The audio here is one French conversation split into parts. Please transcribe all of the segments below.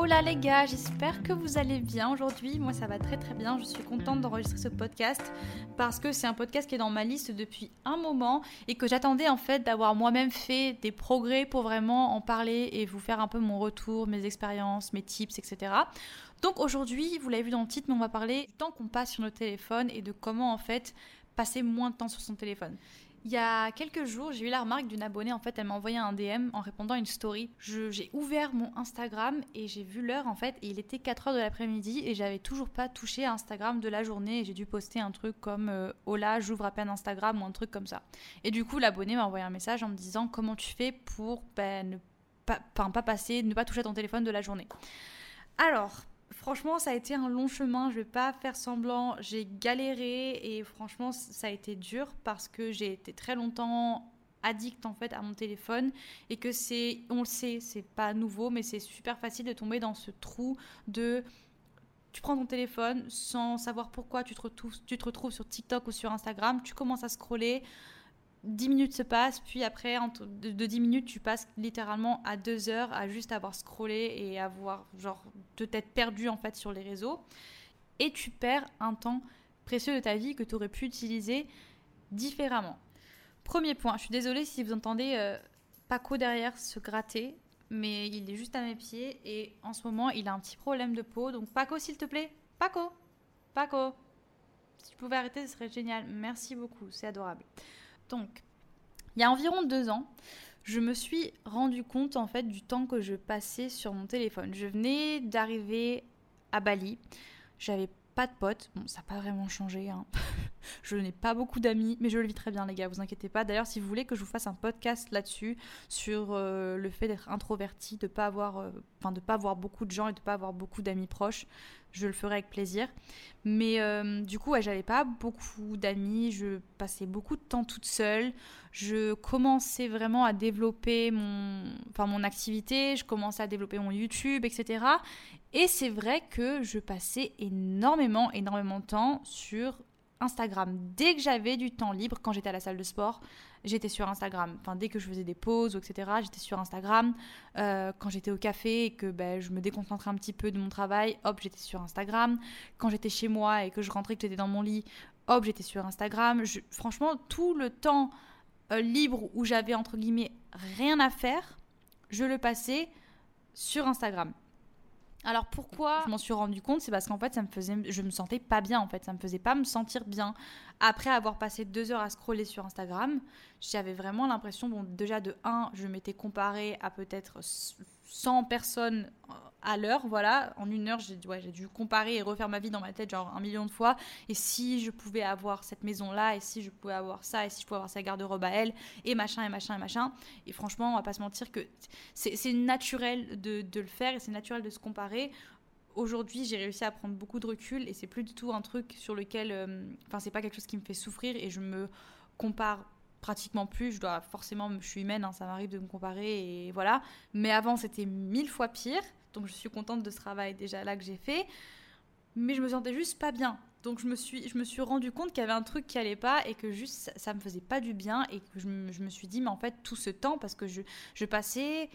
Hola les gars, j'espère que vous allez bien aujourd'hui. Moi ça va très très bien, je suis contente d'enregistrer ce podcast parce que c'est un podcast qui est dans ma liste depuis un moment et que j'attendais en fait d'avoir moi-même fait des progrès pour vraiment en parler et vous faire un peu mon retour, mes expériences, mes tips, etc. Donc aujourd'hui, vous l'avez vu dans le titre, mais on va parler du temps qu'on passe sur nos téléphones et de comment en fait passer moins de temps sur son téléphone. Il y a quelques jours, j'ai eu la remarque d'une abonnée. En fait, elle m'a envoyé un DM en répondant à une story. J'ai ouvert mon Instagram et j'ai vu l'heure en fait. Et il était 4h de l'après-midi et j'avais toujours pas touché Instagram de la journée. Et j'ai dû poster un truc comme euh, Hola, j'ouvre à peine Instagram ou un truc comme ça. Et du coup, l'abonné m'a envoyé un message en me disant comment tu fais pour ben, ne pas, pas passer, ne pas toucher ton téléphone de la journée? Alors, franchement, ça a été un long chemin, je vais pas faire semblant. J'ai galéré et franchement, ça a été dur parce que j'ai été très longtemps addict en fait à mon téléphone et que c'est, on le sait, c'est pas nouveau, mais c'est super facile de tomber dans ce trou de tu prends ton téléphone sans savoir pourquoi tu te, tu te retrouves sur TikTok ou sur Instagram, tu commences à scroller, 10 minutes se passent, puis après, de, de 10 minutes, tu passes littéralement à 2 heures à juste avoir scrollé et avoir, genre, de t'être perdu en fait sur les réseaux. Et tu perds un temps précieux de ta vie que tu aurais pu utiliser différemment. Premier point, je suis désolée si vous entendez euh, Paco derrière se gratter, mais il est juste à mes pieds et en ce moment, il a un petit problème de peau. Donc, Paco, s'il te plaît, Paco, Paco, si tu pouvais arrêter, ce serait génial. Merci beaucoup, c'est adorable. Donc, il y a environ deux ans, je me suis rendu compte en fait du temps que je passais sur mon téléphone. Je venais d'arriver à Bali, j'avais pas de potes, bon ça n'a pas vraiment changé, hein. je n'ai pas beaucoup d'amis, mais je le vis très bien les gars, vous inquiétez pas. D'ailleurs si vous voulez que je vous fasse un podcast là-dessus, sur euh, le fait d'être introverti, de pas avoir, euh, enfin pas avoir beaucoup de gens et de pas avoir beaucoup d'amis proches, je le ferai avec plaisir. Mais euh, du coup, j'avais pas beaucoup d'amis, je passais beaucoup de temps toute seule. Je commençais vraiment à développer mon, enfin, mon activité, je commençais à développer mon YouTube, etc. Et c'est vrai que je passais énormément, énormément de temps sur Instagram. Dès que j'avais du temps libre, quand j'étais à la salle de sport, j'étais sur Instagram. Enfin, dès que je faisais des pauses, etc., j'étais sur Instagram. Euh, quand j'étais au café et que ben, je me déconcentrais un petit peu de mon travail, hop, j'étais sur Instagram. Quand j'étais chez moi et que je rentrais, que j'étais dans mon lit, hop, j'étais sur Instagram. franchement, tout le temps euh, libre où j'avais, entre guillemets, rien à faire, je le passais sur Instagram. Alors pourquoi je m'en suis rendu compte C'est parce qu'en fait, ça me faisait, je me sentais pas bien en fait, ça me faisait pas me sentir bien. Après avoir passé deux heures à scroller sur Instagram, j'avais vraiment l'impression, bon, déjà de 1, je m'étais comparée à peut-être 100 personnes à l'heure, voilà. En une heure, j'ai dû comparer et refaire ma vie dans ma tête genre un million de fois. Et si je pouvais avoir cette maison-là, et si je pouvais avoir ça, et si je pouvais avoir sa garde-robe à elle, et machin, et machin, et machin. Et franchement, on va pas se mentir que c'est naturel de, le faire et c'est naturel de se comparer. Aujourd'hui, j'ai réussi à prendre beaucoup de recul et c'est plus du tout un truc sur lequel. Euh, enfin, c'est pas quelque chose qui me fait souffrir et je me compare pratiquement plus. Je dois forcément, je suis humaine, hein, ça m'arrive de me comparer et voilà. Mais avant, c'était mille fois pire. Donc je suis contente de ce travail déjà là que j'ai fait. Mais je me sentais juste pas bien. Donc je me suis, je me suis rendu compte qu'il y avait un truc qui allait pas et que juste ça, me faisait pas du bien et que je me, je me, suis dit, mais en fait, tout ce temps, parce que je, je passais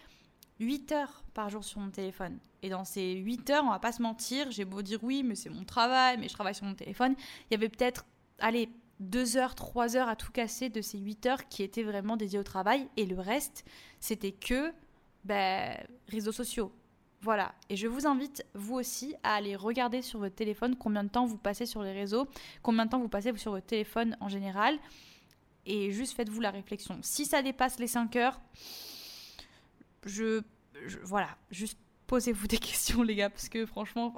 8 heures par jour sur mon téléphone. Et dans ces 8 heures, on va pas se mentir, j'ai beau dire oui, mais c'est mon travail, mais je travaille sur mon téléphone. Il y avait peut-être, allez, 2 heures, 3 heures à tout casser de ces 8 heures qui étaient vraiment dédiées au travail. Et le reste, c'était que ben, réseaux sociaux, voilà, et je vous invite, vous aussi, à aller regarder sur votre téléphone combien de temps vous passez sur les réseaux, combien de temps vous passez sur votre téléphone en général, et juste faites-vous la réflexion. Si ça dépasse les 5 heures, je, voilà, juste posez-vous des questions, les gars, parce que franchement,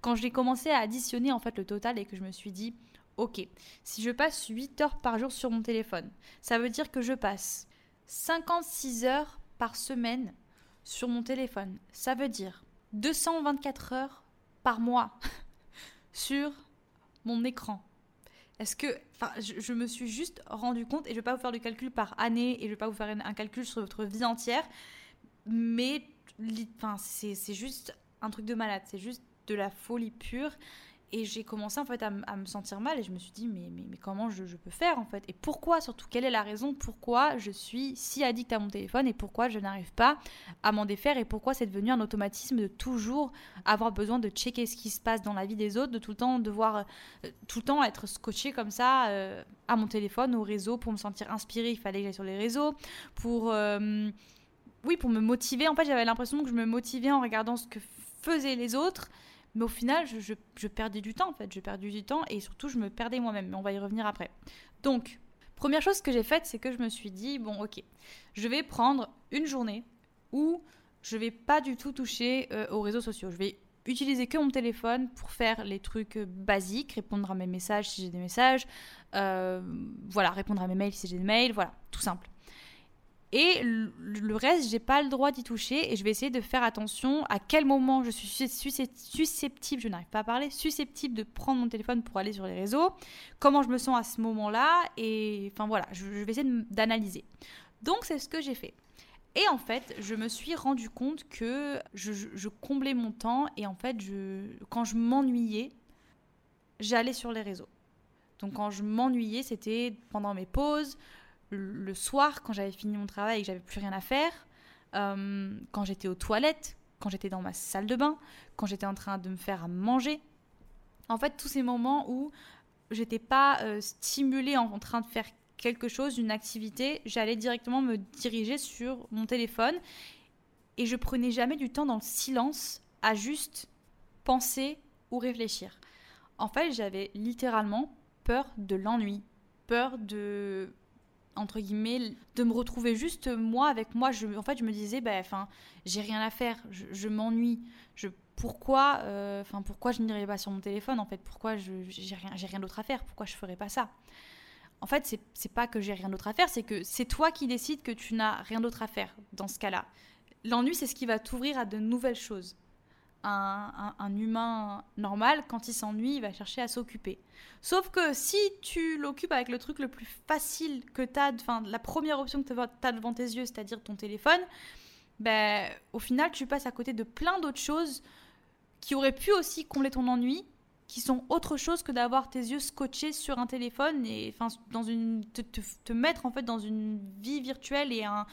quand j'ai commencé à additionner en fait le total et que je me suis dit, ok, si je passe 8 heures par jour sur mon téléphone, ça veut dire que je passe 56 heures par semaine sur mon téléphone. Ça veut dire 224 heures par mois sur mon écran. Est-ce que, enfin, je, me suis juste rendu compte, et je vais pas vous faire de calcul par année, et je vais pas vous faire un calcul sur votre vie entière, mais, enfin, c'est juste un truc de malade, c'est juste de la folie pure. Et j'ai commencé en fait à, me sentir mal et je me suis dit mais, mais, comment je, peux faire en fait? Et pourquoi surtout Quelle est la raison Pourquoi je suis si addict à mon téléphone et pourquoi je n'arrive pas à m'en défaire? Et pourquoi c'est devenu un automatisme de toujours avoir besoin de checker ce qui se passe dans la vie des autres, de tout le temps devoir euh, tout le temps être scotché comme ça euh, à mon téléphone, au réseau pour me sentir inspirée. Il fallait que j'aille sur les réseaux pour euh, oui pour me motiver. En fait j'avais l'impression que je me motivais en regardant ce que faisaient les autres mais au final, je, perdais du temps en fait. Je perdais du temps et surtout, je me perdais moi-même. Mais on va y revenir après. Donc, première chose que j'ai faite, c'est que je me suis dit bon, ok, je vais prendre une journée où je vais pas du tout toucher euh, aux réseaux sociaux. Je vais utiliser que mon téléphone pour faire les trucs basiques, répondre à mes messages si j'ai des messages, euh, voilà, répondre à mes mails si j'ai des mails, voilà, tout simple. Et le reste, j'ai pas le droit d'y toucher et je vais essayer de faire attention à quel moment je suis susceptible, je n'arrive pas à parler, susceptible de prendre mon téléphone pour aller sur les réseaux, comment je me sens à ce moment-là et enfin voilà, je, vais essayer d'analyser. Donc c'est ce que j'ai fait. Et en fait, je me suis rendu compte que je, comblais mon temps et en fait, quand je m'ennuyais, j'allais sur les réseaux. Donc quand je m'ennuyais, c'était pendant mes pauses, le soir, quand j'avais fini mon travail et que j'avais plus rien à faire, euh, quand j'étais aux toilettes, quand j'étais dans ma salle de bain, quand j'étais en train de me faire à manger. En fait, tous ces moments où j'étais pas euh, stimulée en, train de faire quelque chose, une activité, j'allais directement me diriger sur mon téléphone et je prenais jamais du temps dans le silence à juste penser ou réfléchir. En fait, j'avais littéralement peur de l'ennui, peur de entre guillemets, de me retrouver juste moi avec moi. En fait, je me disais, ben, enfin, j'ai rien à faire, je, m'ennuie. Je, pourquoi, euh, enfin, pourquoi je n'irais pas sur mon téléphone En fait, pourquoi je, j'ai rien, j'ai rien d'autre à faire? Pourquoi je ferais pas ça? En fait, c'est, c'est pas que j'ai rien d'autre à faire, c'est que c'est toi qui décides que tu n'as rien d'autre à faire dans ce cas-là. L'ennui, c'est ce qui va t'ouvrir à de nouvelles choses un, humain normal, quand il s'ennuie, il va chercher à s'occuper. Sauf que si tu l'occupes avec le truc le plus facile que tu as, enfin la première option que tu as devant tes yeux, c'est-à-dire ton téléphone, ben, au final, tu passes à côté de plein d'autres choses qui auraient pu aussi combler ton ennui, qui sont autre chose que d'avoir tes yeux scotchés sur un téléphone et enfin dans une te, mettre en fait dans une vie virtuelle et un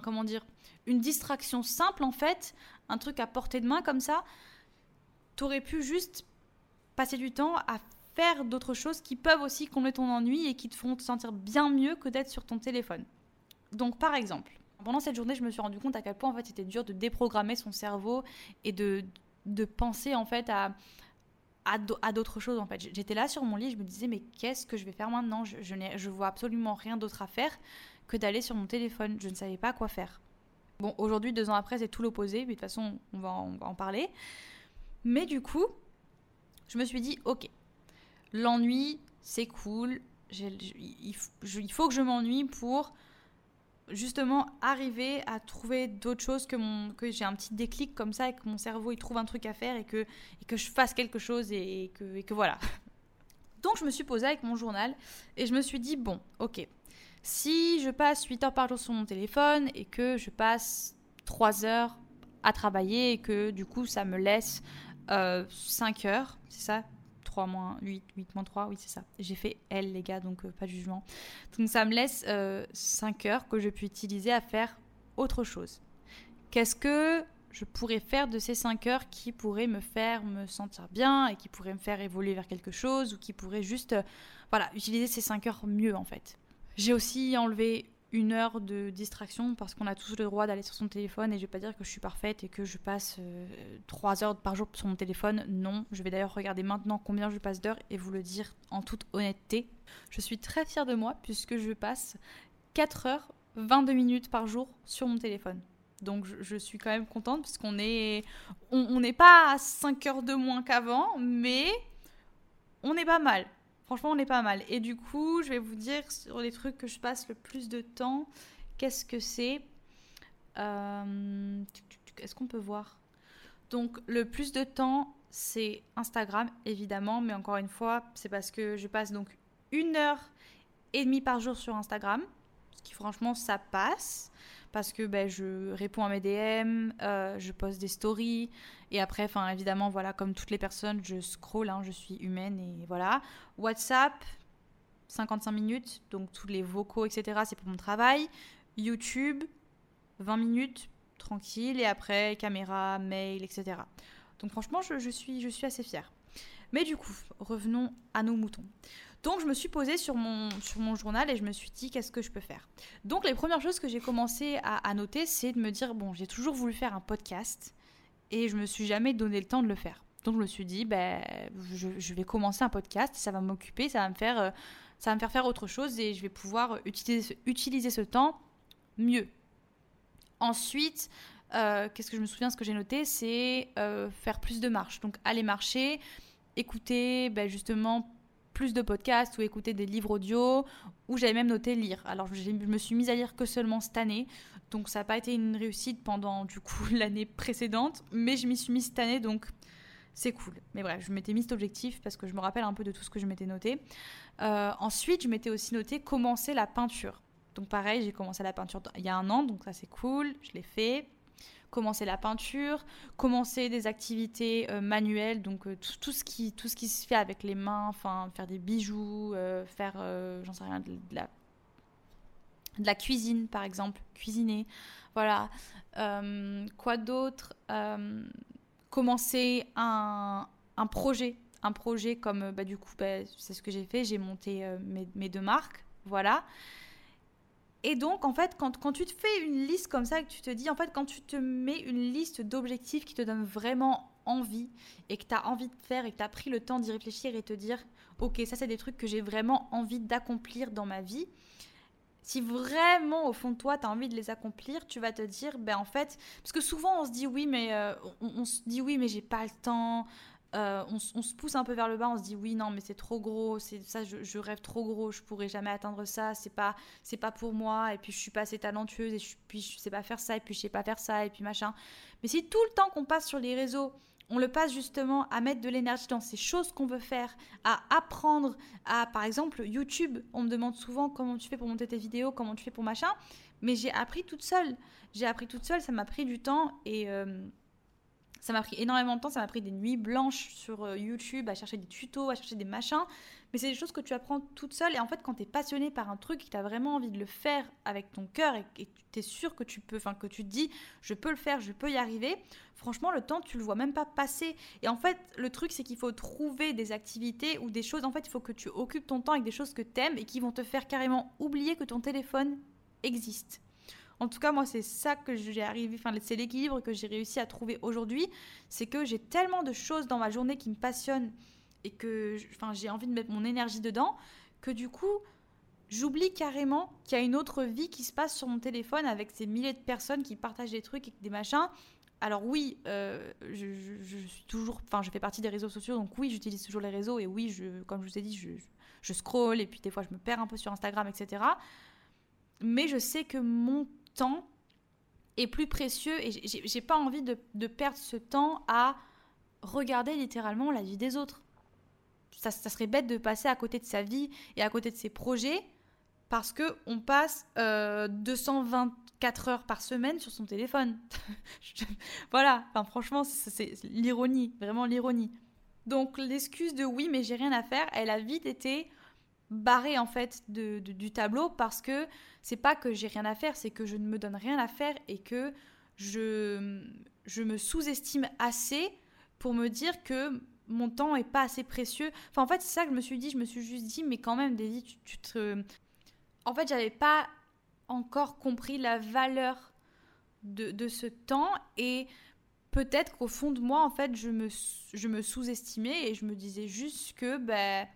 comment dire une distraction simple en fait un truc à portée de main comme ça, t'aurais pu juste passer du temps à faire d'autres choses qui peuvent aussi combler ton ennui et qui te font te sentir bien mieux que d'être sur ton téléphone. Donc par exemple, pendant cette journée, je me suis rendu compte à quel point en fait c'était dur de déprogrammer son cerveau et de, de penser en fait à, à d'autres choses en fait. J'étais là sur mon lit, je me disais mais qu'est-ce que je vais faire maintenant? Je, je, je vois absolument rien d'autre à faire que d'aller sur mon téléphone. Je ne savais pas quoi faire. Bon, aujourd'hui, deux ans après, c'est tout l'opposé, mais de toute façon, on va, en, parler. Mais du coup, je me suis dit, ok, l'ennui, c'est cool, il, faut que je m'ennuie pour justement arriver à trouver d'autres choses que mon que j'ai un petit déclic comme ça et que mon cerveau il trouve un truc à faire et que que je fasse quelque chose et, que et que voilà. Donc je me suis posée avec mon journal et je me suis dit bon, OK. Si je passe 8 heures par jour sur mon téléphone et que je passe 3 heures à travailler et que du coup ça me laisse 5 euh, heures, c'est ça? 3 moins 8, 8 moins 3, oui c'est ça. J'ai fait L les gars, donc euh, pas de jugement. Donc ça me laisse 5 euh, heures que je peux utiliser à faire autre chose. Qu'est-ce que je pourrais faire de ces 5 heures qui pourraient me faire me sentir bien et qui pourraient me faire évoluer vers quelque chose ou qui pourraient juste voilà, utiliser ces 5 heures mieux en fait? J'ai aussi enlevé une heure de distraction parce qu'on a tous le droit d'aller sur son téléphone et je vais pas dire que je suis parfaite et que je passe euh, trois heures par jour sur mon téléphone. Non, je vais d'ailleurs regarder maintenant combien je passe d'heures et vous le dire en toute honnêteté. Je suis très fière de moi puisque je passe 4 heures 22 minutes par jour sur mon téléphone. Donc je, suis quand même contente parce qu'on est on n'est pas à 5 heures de moins qu'avant mais on est pas mal. Franchement, on est pas mal. Et du coup, je vais vous dire sur les trucs que je passe le plus de temps, qu'est-ce que c'est euh, est-ce qu'on peut voir? Donc, le plus de temps, c'est Instagram, évidemment, mais encore une fois, c'est parce que je passe donc une heure et demie par jour sur Instagram, ce qui franchement, ça passe parce que ben, je réponds à mes DM, euh, je poste des stories, et après, enfin évidemment, voilà, comme toutes les personnes, je scroll, hein, je suis humaine, et voilà. WhatsApp, 55 minutes, donc tous les vocaux, etc., c'est pour mon travail. YouTube, 20 minutes, tranquille, et après, caméra, mail, etc. Donc franchement, je, suis, je suis assez fière. Mais du coup, revenons à nos moutons. Donc je me suis posée sur mon, sur mon journal et je me suis dit qu'est-ce que je peux faire? Donc les premières choses que j'ai commencé à, noter, c'est de me dire, bon, j'ai toujours voulu faire un podcast et je me suis jamais donné le temps de le faire. Donc je me suis dit, ben, je, vais commencer un podcast, ça va m'occuper, ça va me faire... Euh, ça va me faire faire autre chose et je vais pouvoir utiliser, utiliser ce temps mieux. Ensuite, euh, qu'est-ce que je me souviens, ce que j'ai noté, c'est euh, faire plus de marches. Donc aller marcher, écouter ben, justement plus de podcasts ou écouter des livres audio, ou j'avais même noté lire. Alors je me suis mise à lire que seulement cette année, donc ça n'a pas été une réussite pendant du coup l'année précédente, mais je m'y suis mise cette année, donc c'est cool. Mais bref, je m'étais mis cet objectif parce que je me rappelle un peu de tout ce que je m'étais noté. Euh, ensuite, je m'étais aussi noté commencer la peinture. Donc pareil, j'ai commencé la peinture il y a un an, donc ça c'est cool, je l'ai fait commencer la peinture, commencer des activités euh, manuelles, donc euh, tout, ce qui, tout ce qui se fait avec les mains, enfin faire des bijoux, euh, faire, j'en sais rien, de, la, de la cuisine par exemple, cuisiner, voilà. quoi d'autre? Commencer un, un, projet, un projet comme bah, du coup, bah, c'est ce que j'ai fait, j'ai monté mes, mes, deux marques, voilà. Et donc, en fait, quand, tu te fais une liste comme ça, que tu te dis, en fait, quand tu te mets une liste d'objectifs qui te donnent vraiment envie et que tu as envie de faire et que tu as pris le temps d'y réfléchir et te dire, ok, ça c'est des trucs que j'ai vraiment envie d'accomplir dans ma vie. Si vraiment au fond de toi tu as envie de les accomplir, tu vas te dire, ben en fait, parce que souvent on se dit oui, mais euh, on, se dit oui, mais j'ai pas le temps, euh, on, se pousse un peu vers le bas, on se dit oui non mais c'est trop gros, c'est ça je, rêve trop gros, je pourrais jamais atteindre ça, c'est pas c'est pas pour moi et puis je suis pas assez talentueuse et puis je sais pas faire ça et puis je sais pas faire ça et puis machin. Mais si tout le temps qu'on passe sur les réseaux, on le passe justement à mettre de l'énergie dans ces choses qu'on veut faire, à apprendre, à par exemple YouTube, on me demande souvent comment tu fais pour monter tes vidéos, comment tu fais pour machin, mais j'ai appris toute seule, j'ai appris toute seule, ça m'a pris du temps et euh, ça m'a pris énormément de temps, ça m'a pris des nuits blanches sur euh, YouTube à chercher des tutos, à chercher des machins. Mais c'est des choses que tu apprends toute seule. Et en fait, quand tu es passionné par un truc et que tu as vraiment envie de le faire avec ton cœur et que tu es sûr que tu peux, enfin que tu te dis, je peux le faire, je peux y arriver, franchement, le temps, tu le vois même pas passer. Et en fait, le truc, c'est qu'il faut trouver des activités ou des choses. En fait, il faut que tu occupes ton temps avec des choses que tu aimes et qui vont te faire carrément oublier que ton téléphone existe. En tout cas, moi, c'est ça que j'ai arrivé, enfin, c'est l'équilibre que j'ai réussi à trouver aujourd'hui. C'est que j'ai tellement de choses dans ma journée qui me passionnent et que enfin, j'ai envie de mettre mon énergie dedans que du coup, j'oublie carrément qu'il y a une autre vie qui se passe sur mon téléphone avec ces milliers de personnes qui partagent des trucs et des machins. Alors oui, euh, je, suis toujours, enfin, je fais partie des réseaux sociaux, donc oui, j'utilise toujours les réseaux et oui, comme je vous ai dit, je, je scroll et puis des fois je me perds un peu sur Instagram, etc. Mais je sais que mon temps est plus précieux et j'ai pas envie de, perdre ce temps à regarder littéralement la vie des autres. Ça, serait bête de passer à côté de sa vie et à côté de ses projets parce que on passe 224 euh, heures par semaine sur son téléphone. voilà, enfin, franchement, c'est l'ironie, vraiment l'ironie. Donc l'excuse de oui, mais j'ai rien à faire, elle a vite été barré en fait de, du tableau parce que c'est pas que j'ai rien à faire, c'est que je ne me donne rien à faire et que je, je me sous-estime assez pour me dire que mon temps est pas assez précieux. Enfin en fait c'est ça que je me suis dit, je me suis juste dit mais quand même Daisy tu, tu te... En fait j'avais pas encore compris la valeur de, de ce temps et peut-être qu'au fond de moi en fait je me, je me sous-estimais et je me disais juste que ben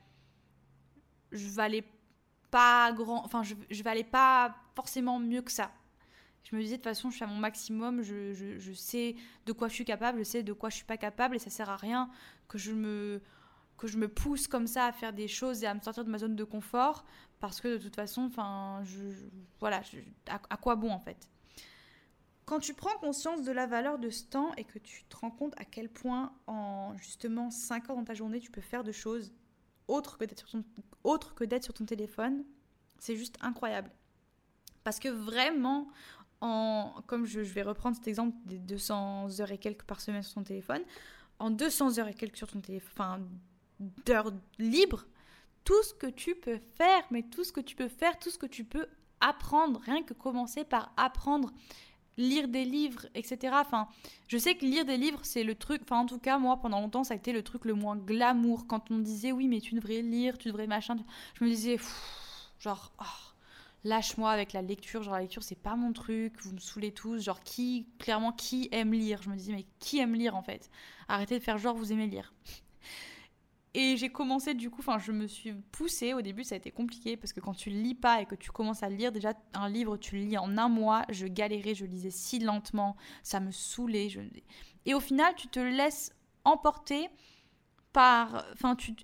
je valais pas grand, enfin je, je valais pas forcément mieux que ça. Je me disais de toute façon, je suis à mon maximum, je, je, je, sais de quoi je suis capable, je sais de quoi je suis pas capable et ça sert à rien que je me que je me pousse comme ça à faire des choses et à me sortir de ma zone de confort parce que de toute façon, enfin, je, voilà, à, quoi bon en fait? quand tu prends conscience de la valeur de ce temps et que tu te rends compte à quel point en justement 5 heures dans ta journée tu peux faire de choses autres que d'être sur ton, autre que d'être sur ton téléphone, c'est juste incroyable. Parce que vraiment, en, comme je, vais reprendre cet exemple des 200 heures et quelques par semaine sur ton téléphone, en 200 heures et quelques sur ton téléphone, enfin, d'heures libres, tout ce que tu peux faire, mais tout ce que tu peux faire, tout ce que tu peux apprendre, rien que commencer par apprendre, lire des livres, etc. Enfin, je sais que lire des livres, c'est le truc, enfin en tout cas, moi, pendant longtemps, ça a été le truc le moins glamour. Quand on me disait, oui, mais tu devrais lire, tu devrais machin, je me disais, genre, oh, lâche-moi avec la lecture, genre la lecture, c'est pas mon truc, vous me saoulez tous, genre qui, clairement, qui aime lire? Je me disais, mais qui aime lire en fait? Arrêtez de faire genre, vous aimez lire. Et j'ai commencé du coup, enfin je me suis poussée, au début ça a été compliqué parce que quand tu lis pas et que tu commences à lire déjà un livre, tu le lis en un mois, je galérais, je lisais si lentement, ça me saoulait. Je... Et au final tu te laisses emporter par... Enfin tu,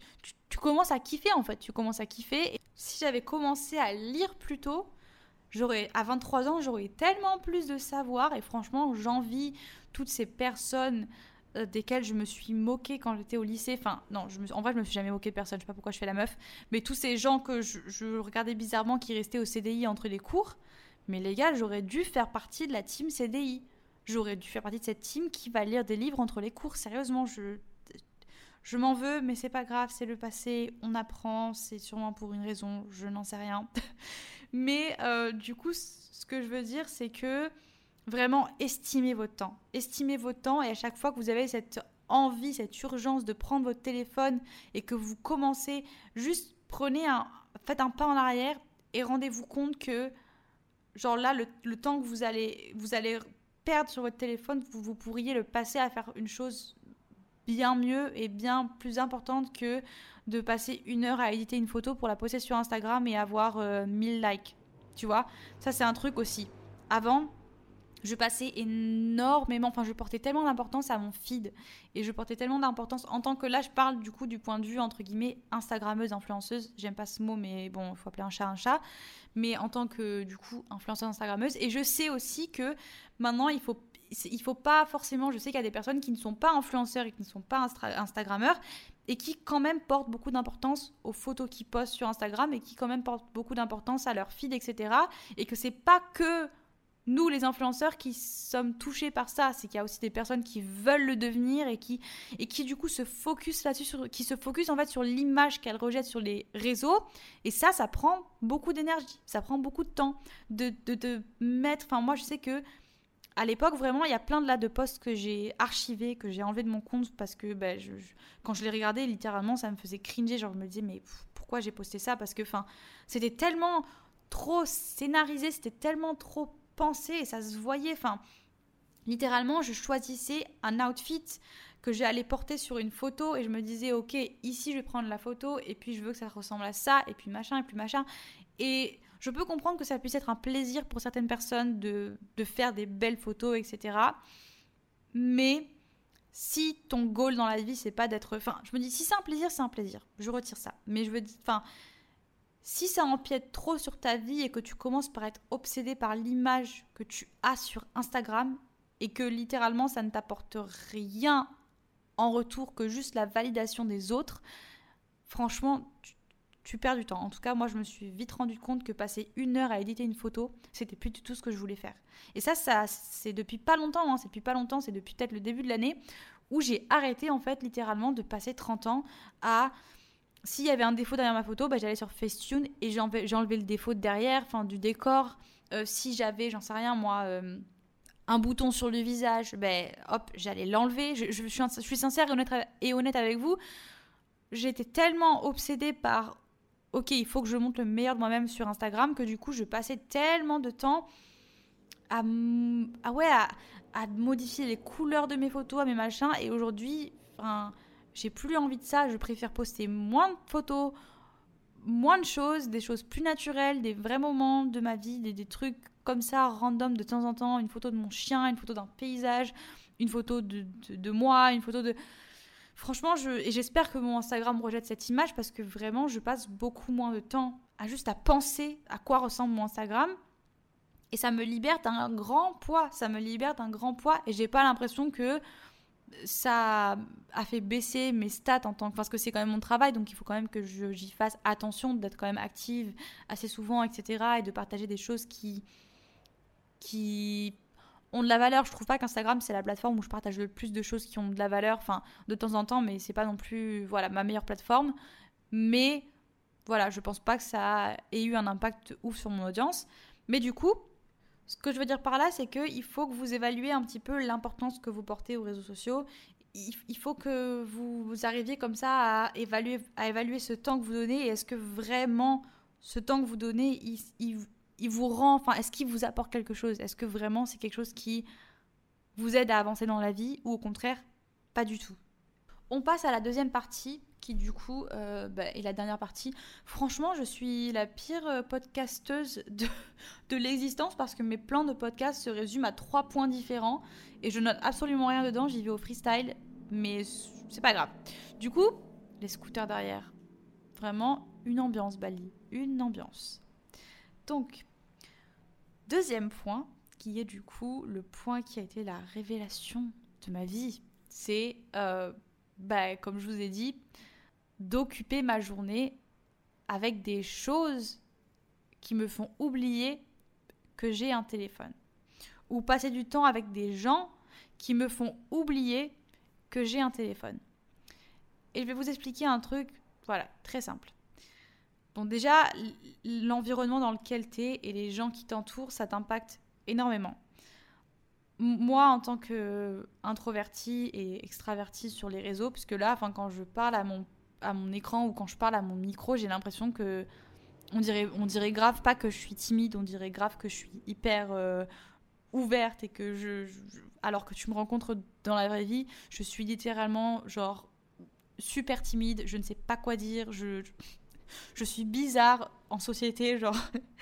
tu, commences à kiffer en fait, tu commences à kiffer. Et si j'avais commencé à lire plus tôt, j'aurais à 23 ans j'aurais tellement plus de savoir. Et franchement j'envie toutes ces personnes desquels je me suis moquée quand j'étais au lycée. Enfin, non, je en vrai, je me suis jamais moquée de personne. Je sais pas pourquoi je fais la meuf. Mais tous ces gens que je, regardais bizarrement qui restaient au CDI entre les cours. Mais les gars, j'aurais dû faire partie de la team CDI. J'aurais dû faire partie de cette team qui va lire des livres entre les cours. Sérieusement, je, je m'en veux, mais c'est pas grave, c'est le passé. On apprend, c'est sûrement pour une raison. Je n'en sais rien. mais euh, du coup, ce que je veux dire, c'est que Vraiment, estimez votre temps. Estimez votre temps et à chaque fois que vous avez cette envie, cette urgence de prendre votre téléphone et que vous commencez, juste prenez un, faites un pas en arrière et rendez-vous compte que, genre là, le, temps que vous allez, vous allez perdre sur votre téléphone, vous, vous pourriez le passer à faire une chose bien mieux et bien plus importante que de passer une heure à éditer une photo pour la poster sur Instagram et avoir 1000 euh, likes. Tu vois? Ça, c'est un truc aussi. Avant, je passais énormément, enfin je portais tellement d'importance à mon feed et je portais tellement d'importance en tant que là je parle du coup du point de vue entre guillemets Instagrammeuse, influenceuse, j'aime pas ce mot mais bon il faut appeler un chat un chat, mais en tant que du coup influenceuse Instagrammeuse. Et je sais aussi que maintenant il faut il faut pas forcément, je sais qu'il y a des personnes qui ne sont pas influenceurs et qui ne sont pas Instagrammeurs et qui quand même portent beaucoup d'importance aux photos qu'ils postent sur Instagram et qui quand même portent beaucoup d'importance à leur feed, etc. Et que c'est pas que nous, les influenceurs, qui sommes touchés par ça, c'est qu'il y a aussi des personnes qui veulent le devenir et qui, et qui du coup se focus là-dessus, qui se focus en fait sur l'image qu'elles rejettent sur les réseaux. Et ça, ça prend beaucoup d'énergie, ça prend beaucoup de temps de, de, mettre. Enfin, moi, je sais que à l'époque, vraiment, il y a plein de là de posts que j'ai archivés, que j'ai enlevés de mon compte parce que ben, quand je les regardais, littéralement, ça me faisait cringer. Genre, je me disais, mais pourquoi j'ai posté ça? Parce que, enfin, c'était tellement trop scénarisé, c'était tellement trop et ça se voyait. Enfin, littéralement, je choisissais un outfit que j'allais porter sur une photo et je me disais, ok, ici je vais prendre la photo et puis je veux que ça ressemble à ça et puis machin et puis machin. Et je peux comprendre que ça puisse être un plaisir pour certaines personnes de, de faire des belles photos, etc. Mais si ton goal dans la vie, c'est pas d'être. Enfin, je me dis, si c'est un plaisir, c'est un plaisir. Je retire ça. Mais je veux dire. Enfin, si ça empiète trop sur ta vie et que tu commences par être obsédé par l'image que tu as sur Instagram et que littéralement ça ne t'apporte rien en retour que juste la validation des autres, franchement, tu, perds du temps. En tout cas, moi, je me suis vite rendu compte que passer une heure à éditer une photo, c'était plus du tout ce que je voulais faire. Et ça, ça c'est depuis pas longtemps, hein, c'est depuis pas longtemps, c'est depuis peut-être le début de l'année où j'ai arrêté, en fait, littéralement, de passer 30 ans à s'il y avait un défaut derrière ma photo, bah, j'allais sur Facetune et enlevé, le défaut de derrière, enfin du décor. Euh, si j'avais, j'en sais rien moi, euh, un bouton sur le visage, ben hop, j'allais l'enlever. Je, suis, sincère et honnête, avec vous. J'étais tellement obsédée par, ok, il faut que je montre le meilleur de moi-même sur Instagram que du coup, je passais tellement de temps à, ah modifier les couleurs de mes photos, à mes machins. Et aujourd'hui, enfin j'ai plus envie de ça, je préfère poster moins de photos, moins de choses, des choses plus naturelles, des vrais moments de ma vie, des, trucs comme ça, random de temps en temps, une photo de mon chien, une photo d'un paysage, une photo de, moi, une photo de... Franchement, et j'espère que mon Instagram rejette cette image parce que vraiment, je passe beaucoup moins de temps à juste à penser à quoi ressemble mon Instagram Et ça me libère d'un grand poids, ça me libère d'un grand poids et j'ai pas l'impression que ça a fait baisser mes stats en tant que parce que c'est quand même mon travail donc il faut quand même que j'y fasse attention d'être quand même active assez souvent etc et de partager des choses qui qui ont de la valeur. Je trouve pas qu'Instagram c'est la plateforme où je partage le plus de choses qui ont de la valeur. Enfin, de temps en temps, mais c'est pas non plus voilà ma meilleure plateforme. Mais voilà, je pense pas que ça ait eu un impact ouf sur mon audience. Mais du coup, ce que je veux dire par là, c'est qu'il faut que vous évaluez un petit peu l'importance que vous portez aux réseaux sociaux. Il faut que vous arriviez comme ça à évaluer, à évaluer ce temps que vous donnez. Est-ce que vraiment ce temps que vous donnez, il, il, il vous rend, enfin, est-ce qu'il vous apporte quelque chose? Est-ce que vraiment c'est quelque chose qui vous aide à avancer dans la vie ou au contraire, pas du tout? On passe à la deuxième partie qui du coup euh, bah, est la dernière partie. Franchement, je suis la pire euh, podcasteuse de, l'existence parce que mes plans de podcast se résument à trois points différents et je note absolument rien dedans, j'y vais au freestyle, mais c'est pas grave. Du coup, les scooters derrière, vraiment une ambiance Bali, une ambiance. Donc, Deuxième point, qui est du coup le point qui a été la révélation de ma vie, c'est, euh, bah, comme je vous ai dit, d'occuper ma journée avec des choses qui me font oublier que j'ai un téléphone. Ou passer du temps avec des gens qui me font oublier que j'ai un téléphone. Et je vais vous expliquer un truc, voilà, très simple. Donc déjà, l'environnement dans lequel tu es et les gens qui t'entourent, ça t'impacte énormément. Moi, en tant qu'introvertie et extravertie sur les réseaux, puisque là, quand je parle à mon, à mon écran ou quand je parle à mon micro, j'ai l'impression que on dirait, on dirait grave pas que je suis timide, on dirait grave que je suis hyper euh, ouverte et que je, alors que tu me rencontres dans la vraie vie, je suis littéralement genre super timide, je ne sais pas quoi dire, je je suis bizarre en société, genre.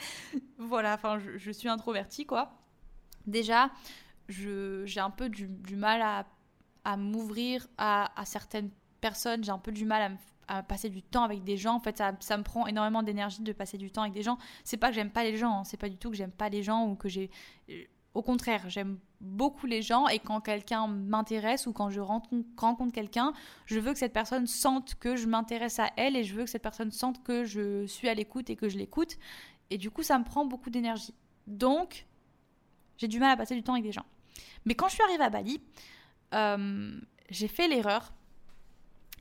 voilà, enfin, je, suis introvertie, quoi. Déjà, j'ai un peu du, mal à, à m'ouvrir à, à, certaines personnes, j'ai un peu du mal à, passer du temps avec des gens. En fait, ça, me prend énormément d'énergie de passer du temps avec des gens. C'est pas que j'aime pas les gens, hein. c'est pas du tout que j'aime pas les gens ou que j'ai au contraire, j'aime beaucoup les gens et quand quelqu'un m'intéresse ou quand je rencontre, quelqu'un, je veux que cette personne sente que je m'intéresse à elle et je veux que cette personne sente que je suis à l'écoute et que je l'écoute. Et du coup, ça me prend beaucoup d'énergie. Donc, j'ai du mal à passer du temps avec des gens. Mais quand je suis arrivée à Bali, euh, j'ai fait l'erreur.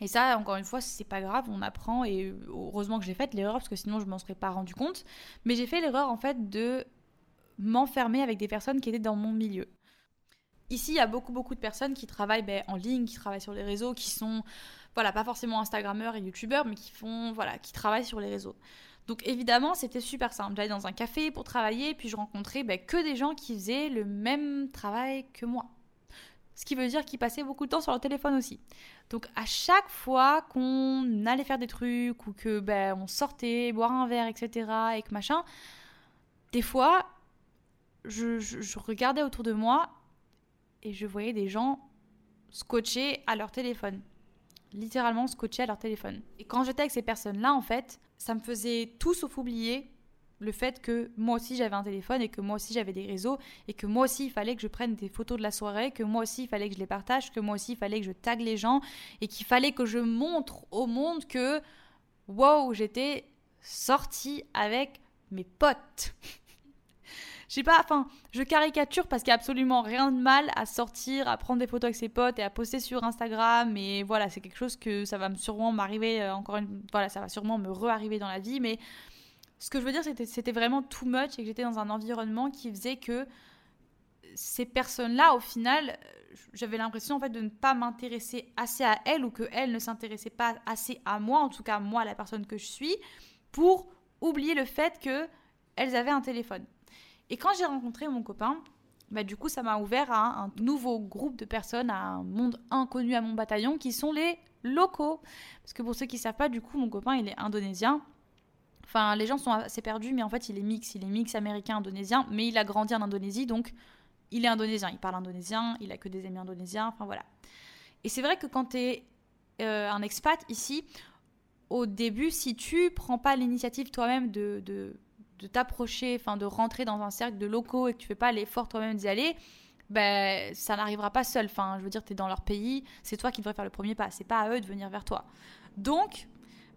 Et ça, encore une fois, c'est pas grave, on apprend et heureusement que j'ai fait l'erreur parce que sinon je m'en serais pas rendu compte. Mais j'ai fait l'erreur en fait de m'enfermer avec des personnes qui étaient dans mon milieu. Ici, il y a beaucoup, beaucoup de personnes qui travaillent ben, en ligne, qui travaillent sur les réseaux, qui sont, voilà, pas forcément Instagrammeurs et YouTubeurs, mais qui font, voilà, qui travaillent sur les réseaux. Donc évidemment, c'était super simple. J'allais dans un café pour travailler, puis je rencontrais ben, que des gens qui faisaient le même travail que moi. Ce qui veut dire qu'ils passaient beaucoup de temps sur leur téléphone aussi. Donc à chaque fois qu'on allait faire des trucs ou que ben, on sortait boire un verre, etc. et que machin, des fois, je, regardais autour de moi et je voyais des gens scotchés à leur téléphone. Littéralement scotchés à leur téléphone. Et quand j'étais avec ces personnes-là, en fait, ça me faisait tout sauf oublier le fait que moi aussi j'avais un téléphone et que moi aussi j'avais des réseaux et que moi aussi il fallait que je prenne des photos de la soirée, que moi aussi il fallait que je les partage, que moi aussi il fallait que je tag les gens et qu'il fallait que je montre au monde que wow, j'étais sortie avec mes potes. je sais pas, enfin, je caricature parce qu'il n'y a absolument rien de mal à sortir, à prendre des photos avec ses potes et à poster sur Instagram. Et voilà, c'est quelque chose que ça va sûrement m'arriver, euh, encore une voilà, ça va sûrement me re-arriver dans la vie. Mais ce que je veux dire, c'était, c'était vraiment too much et que j'étais dans un environnement qui faisait que ces personnes-là, au final, j'avais l'impression en fait de ne pas m'intéresser assez à elles ou qu'elles ne s'intéressaient pas assez à moi, en tout cas moi, la personne que je suis, pour oublier le fait que elles avaient un téléphone. Et quand j'ai rencontré mon copain, bah, du coup, ça m'a ouvert à un nouveau groupe de personnes, à un monde inconnu à mon bataillon, qui sont les locaux. Parce que pour ceux qui ne savent pas, du coup, mon copain, il est indonésien. Enfin, les gens sont assez perdus, mais en fait, il est mix. Il est mix américain-indonésien, mais il a grandi en Indonésie, donc il est indonésien. Il parle indonésien, il a que des amis indonésiens, enfin voilà. Et c'est vrai que quand tu es euh, un expat ici, au début, si tu prends pas l'initiative toi-même de de t'approcher, enfin de rentrer dans un cercle de locaux et que tu fais pas l'effort toi-même d'y aller, ben ça n'arrivera pas seul. Enfin, je veux dire, tu es dans leur pays, c'est toi qui devrais faire le premier pas, c'est pas à eux de venir vers toi. Donc,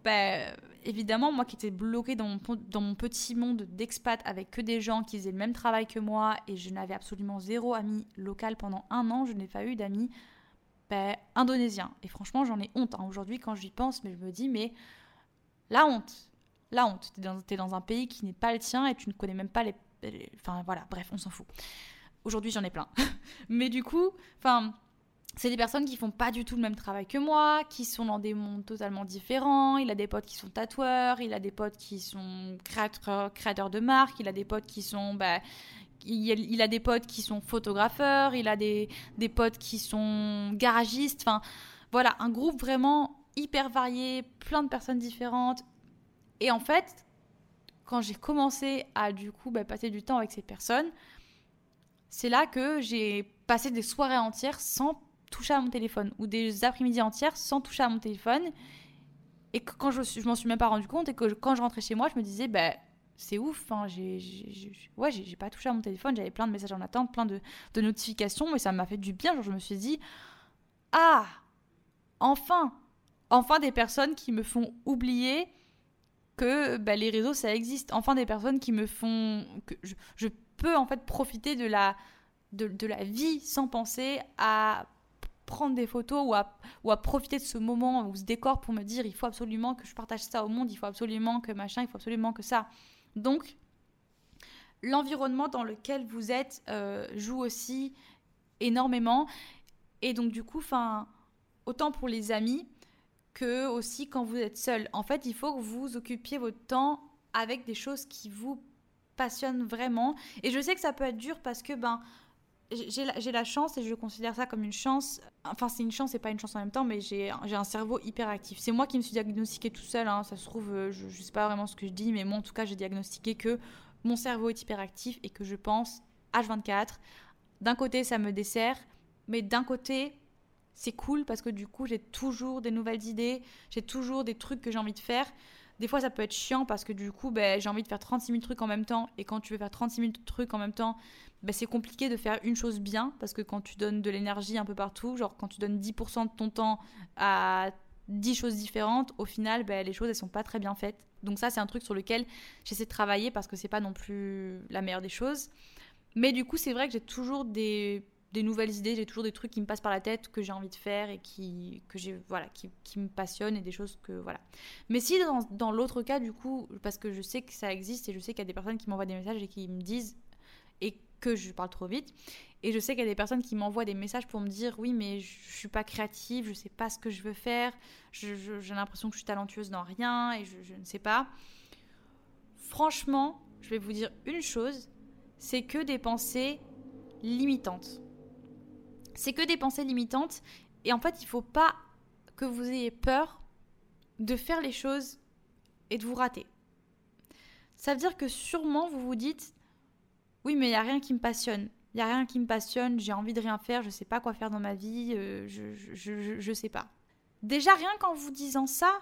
ben, évidemment, moi qui étais bloquée dans mon, dans petit monde d'expat avec que des gens qui faisaient le même travail que moi et je n'avais absolument zéro ami local pendant un an, je n'ai pas eu d'amis ben, indonésiens. Et franchement, j'en ai honte hein. aujourd'hui quand j'y pense, mais je me dis, mais la honte, la honte. Tu es, dans un pays qui n'est pas le tien et tu ne connais même pas les. Enfin voilà, bref, on s'en fout. Aujourd'hui, j'en ai plein. mais du coup, enfin c'est des personnes qui font pas du tout le même travail que moi, qui sont dans des mondes totalement différents. Il a des potes qui sont tatoueurs, il a des potes qui sont créateurs, créateurs de marques, il a des potes qui sont. Bah, il, a des potes qui sont photographeurs, il a des, des potes qui sont garagistes. Enfin, voilà, un groupe vraiment hyper varié, plein de personnes différentes. Et en fait, quand j'ai commencé à du coup bah, passer du temps avec ces personnes, c'est là que j'ai passé des soirées entières sans toucher à mon téléphone ou des après-midi entières sans toucher à mon téléphone. Et que quand je, je m'en suis même pas rendu compte et que quand je rentrais chez moi, je me disais, bah, c'est ouf. Hein, j'ai, ouais, j'ai, pas touché à mon téléphone. J'avais plein de messages en attente, plein de, de notifications, mais ça m'a fait du bien. Genre, je me suis dit, ah, enfin, enfin des personnes qui me font oublier que bah, les réseaux ça existe. Enfin des personnes qui me font que je, je peux en fait profiter de la de, de, la vie sans penser à prendre des photos ou à, ou à profiter de ce moment ou ce décor pour me dire il faut absolument que je partage ça au monde, il faut absolument que machin, il faut absolument que ça. Donc, l'environnement dans lequel vous êtes euh, joue aussi énormément. Et donc, du coup, enfin, autant pour les amis que aussi quand vous êtes seul. En fait, il faut que vous occupiez votre temps avec des choses qui vous passionnent vraiment. Et je sais que ça peut être dur parce que, ben, j'ai la, chance et je considère ça comme une chance. Enfin, c'est une chance et pas une chance en même temps, mais j'ai un cerveau hyper actif. C'est moi qui me suis diagnostiqué tout seul. Hein. Ça se trouve, euh, je, ne sais pas vraiment ce que je dis, mais moi en tout cas, j'ai diagnostiqué que mon cerveau est hyper actif et que je pense H24. D'un côté, ça me dessert, mais d'un côté, c'est cool parce que du coup, j'ai toujours des nouvelles idées, j'ai toujours des trucs que j'ai envie de faire. Des fois, ça peut être chiant parce que du coup, ben, j'ai envie de faire 36 000 trucs en même temps. Et quand tu veux faire 36 000 trucs en même temps, ben, c'est compliqué de faire une chose bien parce que quand tu donnes de l'énergie un peu partout, genre quand tu donnes 10% de ton temps à 10 choses différentes, au final, ben, les choses, elles sont pas très bien faites. Donc ça, c'est un truc sur lequel j'essaie de travailler parce que c'est pas non plus la meilleure des choses. Mais du coup, c'est vrai que j'ai toujours des des nouvelles idées, j'ai toujours des trucs qui me passent par la tête que j'ai envie de faire et qui, que voilà, qui, qui, me passionnent et des choses que. Voilà. Mais si dans, dans l'autre cas, du coup, parce que je sais que ça existe et je sais qu'il y a des personnes qui m'envoient des messages et qui me disent et que je parle trop vite. Et je sais qu'il y a des personnes qui m'envoient des messages pour me dire oui, mais je, suis pas créative, je sais pas ce que je veux faire, j'ai l'impression que je suis talentueuse dans rien et je ne sais pas. Franchement, je vais vous dire une chose c'est que des pensées limitantes c'est que des pensées limitantes. Et en fait, il faut pas que vous ayez peur de faire les choses et de vous rater. Ça veut dire que sûrement vous vous dites oui, mais il n'y a rien qui me passionne. Il n'y a rien qui me passionne, j'ai envie de rien faire, je ne sais pas quoi faire dans ma vie, euh, je ne sais pas. Déjà, rien qu'en vous disant ça,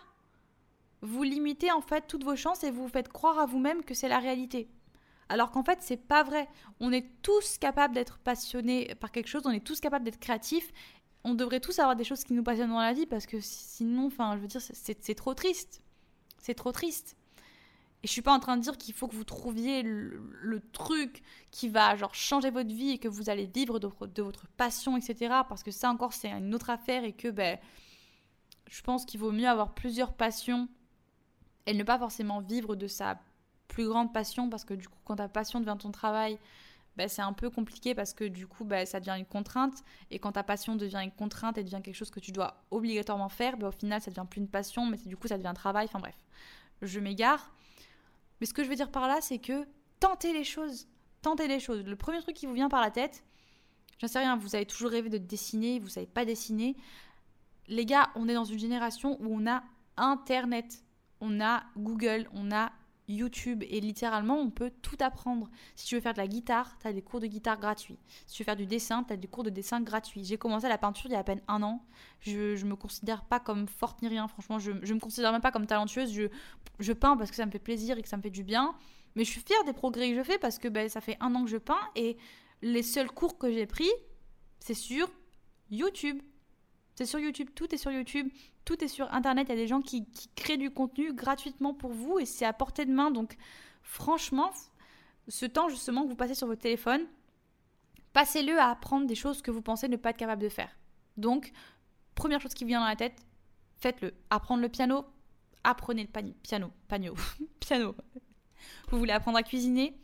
vous limitez en fait toutes vos chances et vous vous faites croire à vous-même que c'est la réalité. Alors qu'en fait, c'est pas vrai. On est tous capables d'être passionnés par quelque chose, on est tous capables d'être créatifs. On devrait tous avoir des choses qui nous passionnent dans la vie parce que sinon, enfin, je veux dire, c'est trop triste. C'est trop triste. Et je suis pas en train de dire qu'il faut que vous trouviez le, truc qui va genre changer votre vie et que vous allez vivre de, votre passion, etc. Parce que ça encore, c'est une autre affaire et que ben, je pense qu'il vaut mieux avoir plusieurs passions et ne pas forcément vivre de sa plus grande passion parce que du coup, quand ta passion devient ton travail, bah, c'est un peu compliqué parce que du coup, bah, ça devient une contrainte. Et quand ta passion devient une contrainte et devient quelque chose que tu dois obligatoirement faire, bah, au final, ça devient plus une passion, mais du coup, ça devient un travail. Enfin bref, je m'égare. Mais ce que je veux dire par là, c'est que tentez les choses. Tentez les choses. Le premier truc qui vous vient par la tête, j'en sais rien, vous avez toujours rêvé de dessiner, vous savez pas dessiner. Les gars, on est dans une génération où on a Internet, on a Google, on a YouTube et littéralement on peut tout apprendre. Si tu veux faire de la guitare, tu as des cours de guitare gratuits. Si tu veux faire du dessin, tu as des cours de dessin gratuits. J'ai commencé la peinture il y a à peine un an. Je, je me considère pas comme forte ni rien, franchement, je, je me considère même pas comme talentueuse. Je, je peins parce que ça me fait plaisir et que ça me fait du bien. Mais je suis fière des progrès que je fais parce que ben, ça fait un an que je peins et les seuls cours que j'ai pris, c'est sur YouTube. C'est sur YouTube, tout est sur YouTube, tout est sur Internet. Il y a des gens qui, créent du contenu gratuitement pour vous et c'est à portée de main. Donc franchement, ce temps justement que vous passez sur votre téléphone, passez-le à apprendre des choses que vous pensez ne pas être capable de faire. Donc, première chose qui vient dans la tête, faites-le. Apprendre le piano, apprenez le piano, piano, piano. Vous voulez apprendre à cuisiner,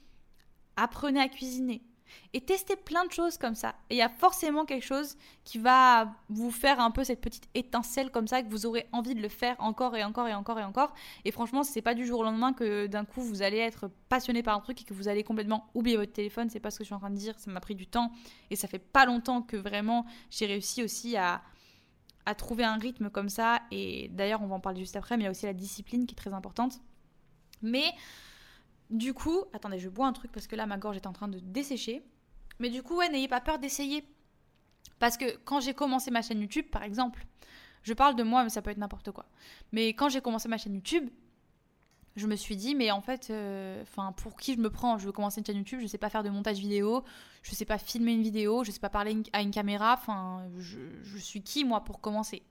apprenez à cuisiner. Et testez plein de choses comme ça. Et il y a forcément quelque chose qui va vous faire un peu cette petite étincelle comme ça, que vous aurez envie de le faire encore et encore et encore et encore. Et franchement, c'est pas du jour au lendemain que d'un coup vous allez être passionné par un truc et que vous allez complètement oublier votre téléphone. C'est pas ce que je suis en train de dire. Ça m'a pris du temps. Et ça fait pas longtemps que vraiment j'ai réussi aussi à, à trouver un rythme comme ça. Et d'ailleurs, on va en parler juste après, mais il y a aussi la discipline qui est très importante. Mais du coup, attendez, je bois un truc parce que là, ma gorge est en train de dessécher. Mais du coup, ouais, n'ayez pas peur d'essayer. Parce que quand j'ai commencé ma chaîne YouTube, par exemple, je parle de moi, mais ça peut être n'importe quoi. Mais quand j'ai commencé ma chaîne YouTube, je me suis dit, mais en fait, euh, pour qui je me prends? Je veux commencer une chaîne YouTube, je sais pas faire de montage vidéo, je sais pas filmer une vidéo, je sais pas parler à une caméra, enfin, je, je suis qui moi pour commencer?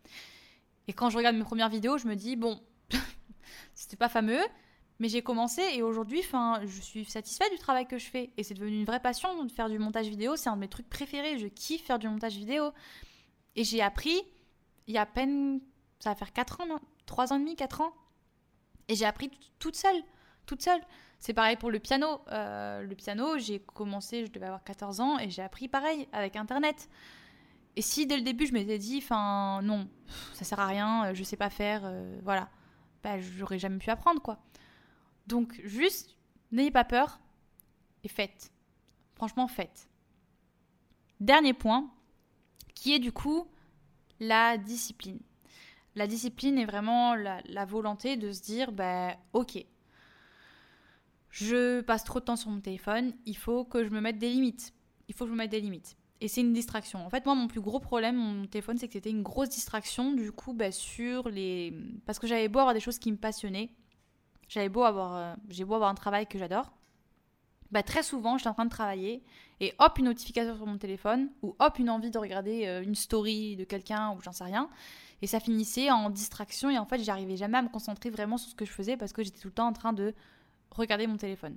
Et quand je regarde mes premières vidéos, je me dis, bon, c'était pas fameux, mais j'ai commencé et aujourd'hui, enfin, je suis satisfaite du travail que je fais. Et c'est devenu une vraie passion de faire du montage vidéo. C'est un de mes trucs préférés. Je kiffe faire du montage vidéo. Et j'ai appris, il y a à peine, ça va faire 4 ans, non 3 ans et demi, 4 ans. Et j'ai appris toute seule. Toute seule. C'est pareil pour le piano. Euh, le piano, j'ai commencé, je devais avoir 14 ans et j'ai appris pareil avec Internet. Et si dès le début je m'étais dit, enfin, non, ça sert à rien, je sais pas faire, euh, voilà, bah, j'aurais jamais pu apprendre quoi. Donc juste, n'ayez pas peur et faites. Franchement, faites. Dernier point, qui est du coup la discipline. La discipline est vraiment la, volonté de se dire, bah, ok, je passe trop de temps sur mon téléphone, il faut que je me mette des limites. Il faut que je me mette des limites. Et c'est une distraction. En fait, moi, mon plus gros problème, mon téléphone, c'est que c'était une grosse distraction, du coup, bah, sur les... Parce que j'avais beau avoir des choses qui me passionnaient, j'avais beau avoir, euh, j'ai beau avoir un travail que j'adore, bah très souvent, j'étais en train de travailler et hop une notification sur mon téléphone ou hop une envie de regarder euh, une story de quelqu'un ou j'en sais rien et ça finissait en distraction et en fait, j'arrivais jamais à me concentrer vraiment sur ce que je faisais parce que j'étais tout le temps en train de regarder mon téléphone.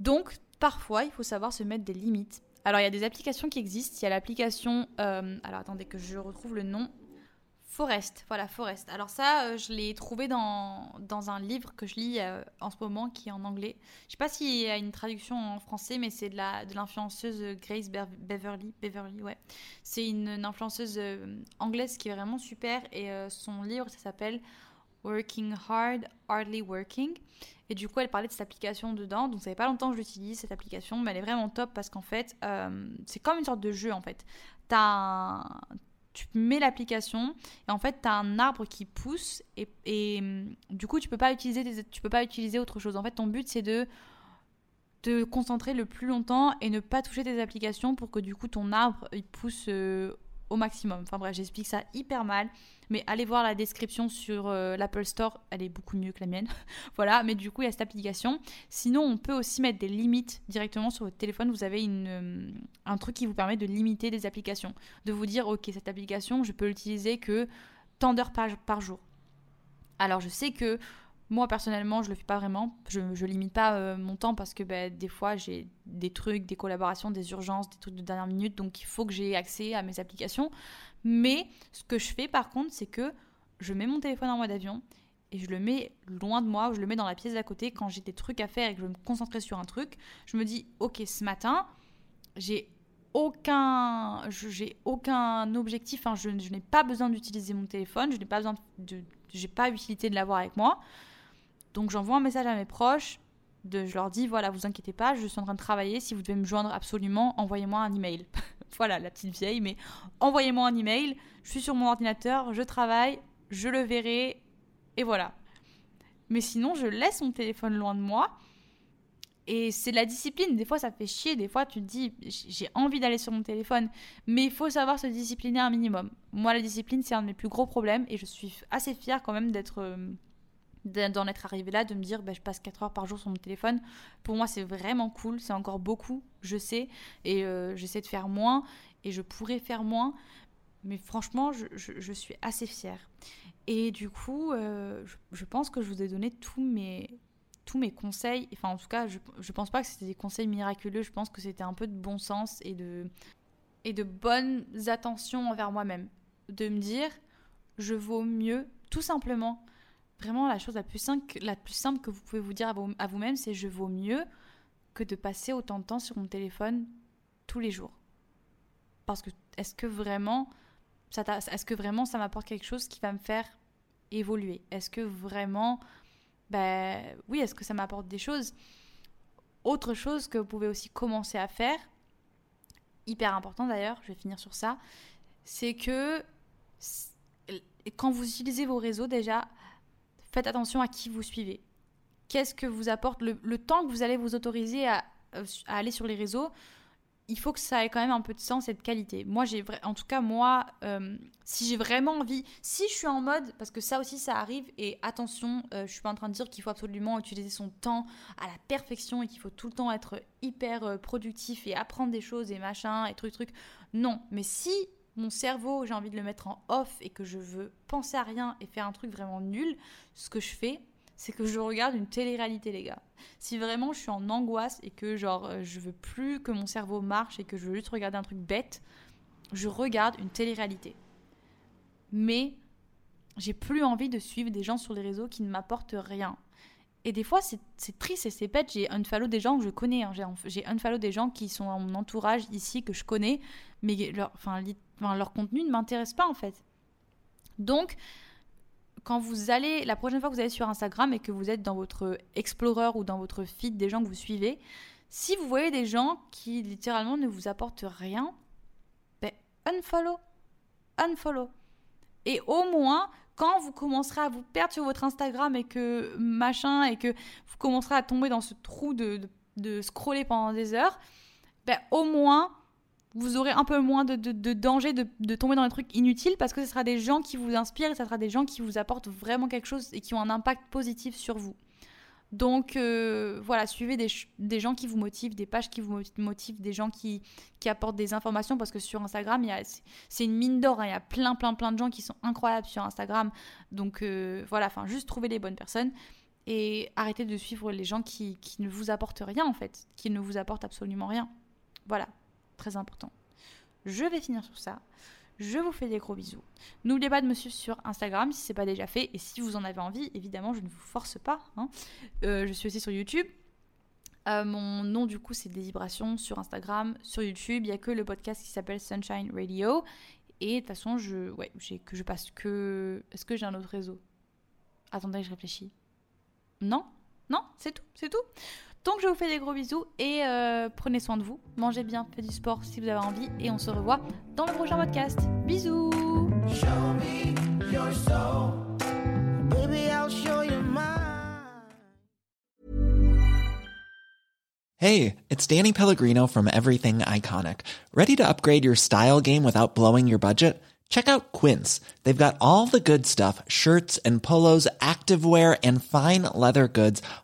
Donc, parfois, il faut savoir se mettre des limites. Alors, il y a des applications qui existent. Il y a l'application. Euh, alors, attendez que je retrouve le nom. Forest, voilà, Forest. Alors ça, euh, je l'ai trouvé dans, dans, un livre que je lis euh, en ce moment qui est en anglais. Je sais pas s'il y a une traduction en français, mais c'est de la de l'influenceuse Grace Beverly. Beverly, ouais. C'est une, influenceuse euh, anglaise qui est vraiment super et son livre, ça s'appelle Working Hard, Hardly Working. Et du coup, elle parlait de cette application dedans. Donc, ça fait pas longtemps que j'utilise cette application, mais elle est vraiment top parce qu'en fait, c'est comme une sorte de jeu en fait. Tu mets l'application et en fait tu as un arbre qui pousse et, hum, du coup tu peux pas utiliser tu peux pas utiliser autre chose. En fait ton but c'est de te concentrer le plus longtemps et ne pas toucher tes applications pour que du coup ton arbre il pousse euh, au maximum. Enfin bref, j'explique ça hyper mal. Mais allez voir la description sur euh, l'Apple Store, elle est beaucoup mieux que la mienne. voilà, mais du coup, il y a cette application. Sinon, on peut aussi mettre des limites directement sur votre téléphone. Vous avez une, euh, un truc qui vous permet de limiter des applications. De vous dire, ok, cette application, je peux l'utiliser que tant d'heures par, par jour. Alors, je sais que moi, personnellement, je le fais pas vraiment. Je, ne limite pas euh, mon temps parce que bah, des fois, j'ai des trucs, des collaborations, des urgences, des trucs de dernière minute. Donc, il faut que j'ai accès à mes applications. Mais ce que je fais, par contre, c'est que je mets mon téléphone en mode avion et je le mets loin de moi, je le mets dans la pièce d'à côté quand j'ai des trucs à faire et que je veux me concentrer sur un truc. Je me dis, ok, ce matin, j'ai aucun, j'ai aucun objectif. Hein, je, n'ai pas besoin d'utiliser mon téléphone, je n'ai pas besoin de, j'ai pas utilité de l'avoir avec moi. Donc j'envoie un message à mes proches, je leur dis voilà, vous inquiétez pas, je suis en train de travailler, si vous devez me joindre absolument, envoyez-moi un email. voilà, la petite vieille, mais envoyez-moi un email, je suis sur mon ordinateur, je travaille, je le verrai, et voilà. Mais sinon, je laisse mon téléphone loin de moi. Et c'est de la discipline. Des fois, ça fait chier. Des fois, tu te dis, j'ai envie d'aller sur mon téléphone. Mais il faut savoir se discipliner un minimum. Moi, la discipline, c'est un de mes plus gros problèmes. Et je suis assez fière quand même d'être euh, d'en être arrivé là, de me dire bah, je passe 4 heures par jour sur mon téléphone. Pour moi, c'est vraiment cool, c'est encore beaucoup, je sais, et euh, j'essaie de faire moins, et je pourrais faire moins, mais franchement, je, suis assez fière. Et du coup, euh, je, pense que je vous ai donné tous mes, tous mes conseils, enfin en tout cas, je, je pense pas que c'était des conseils miraculeux, je pense que c'était un peu de bon sens et de, et de bonnes attentions envers moi-même. De me dire, je vaux mieux, tout simplement, Vraiment, la chose la plus simple, la plus simple que vous pouvez vous dire à vous-même, c'est je vaux mieux que de passer autant de temps sur mon téléphone tous les jours. Parce que est-ce que vraiment ça est-ce que vraiment ça m'apporte quelque chose qui va me faire évoluer? Est-ce que vraiment ben oui, est-ce que ça m'apporte des choses? Autre chose que vous pouvez aussi commencer à faire, hyper important d'ailleurs, je vais finir sur ça, c'est que quand vous utilisez vos réseaux déjà, faites attention à qui vous suivez. Qu'est-ce que vous apporte le, temps que vous allez vous autoriser à, euh, aller sur les réseaux il faut que ça ait quand même un peu de sens et de qualité. Moi, j'ai en tout cas moi, euh, si j'ai vraiment envie, si je suis en mode, parce que ça aussi ça arrive, et attention, euh, je suis pas en train de dire qu'il faut absolument utiliser son temps à la perfection et qu'il faut tout le temps être hyper productif et apprendre des choses et machin et truc truc. Non, mais si mon cerveau, j'ai envie de le mettre en off et que je veux penser à rien et faire un truc vraiment nul, ce que je fais, c'est que je regarde une télé-réalité, les gars. Si vraiment je suis en angoisse et que genre euh, je veux plus que mon cerveau marche et que je veux juste regarder un truc bête, je regarde une télé-réalité. Mais j'ai plus envie de suivre des gens sur les réseaux qui ne m'apportent rien. Et des fois, c'est triste et c'est bête. J'ai unfollow des gens que je connais. Hein. J'ai unfollow des gens qui sont dans mon entourage ici, que je connais, mais leur, leur contenu ne m'intéresse pas en fait. Donc, quand vous allez, la prochaine fois que vous allez sur Instagram et que vous êtes dans votre Explorer ou dans votre feed des gens que vous suivez, si vous voyez des gens qui littéralement ne vous apportent rien, ben unfollow. Unfollow. Et au moins, quand vous commencerez à vous perdre sur votre Instagram et que machin, et que vous commencerez à tomber dans ce trou de, de, scroller pendant des heures, ben au moins vous aurez un peu moins de, de, danger de, de, tomber dans des trucs inutiles parce que ce sera des gens qui vous inspirent et ce sera des gens qui vous apportent vraiment quelque chose et qui ont un impact positif sur vous. Donc euh, voilà, suivez des, gens qui vous motivent, des pages qui vous motivent, des gens qui, qui apportent des informations parce que sur Instagram, c'est une mine d'or. Hein. il y a plein, plein, plein de gens qui sont incroyables sur Instagram. Donc euh, voilà, enfin, juste trouver les bonnes personnes et arrêtez de suivre les gens qui, qui ne vous apportent rien en fait, qui ne vous apportent absolument rien. Voilà, très important. Je vais finir sur ça. Je vous fais des gros bisous. N'oubliez pas de me suivre sur Instagram si ce n'est pas déjà fait. Et si vous en avez envie, évidemment, je ne vous force pas. Hein. Euh, je suis aussi sur YouTube. Euh, mon nom du coup c'est des vibrations sur Instagram, sur YouTube. Il n'y a que le podcast qui s'appelle Sunshine Radio. Et de toute façon, je, ouais, que je passe que. Est-ce que j'ai un autre réseau? Attendez, je réfléchis. Non? Non, c'est tout, c'est tout? Donc je vous fais des gros bisous et euh, prenez soin de vous. Mangez bien, faites du sport si vous avez envie et on se revoit dans le prochain podcast. Bisous Hey, it's Danny Pellegrino from Everything Iconic. Ready to upgrade your style game without blowing your budget? Check out Quince. They've got all the good stuff, shirts and polos, activewear and fine leather goods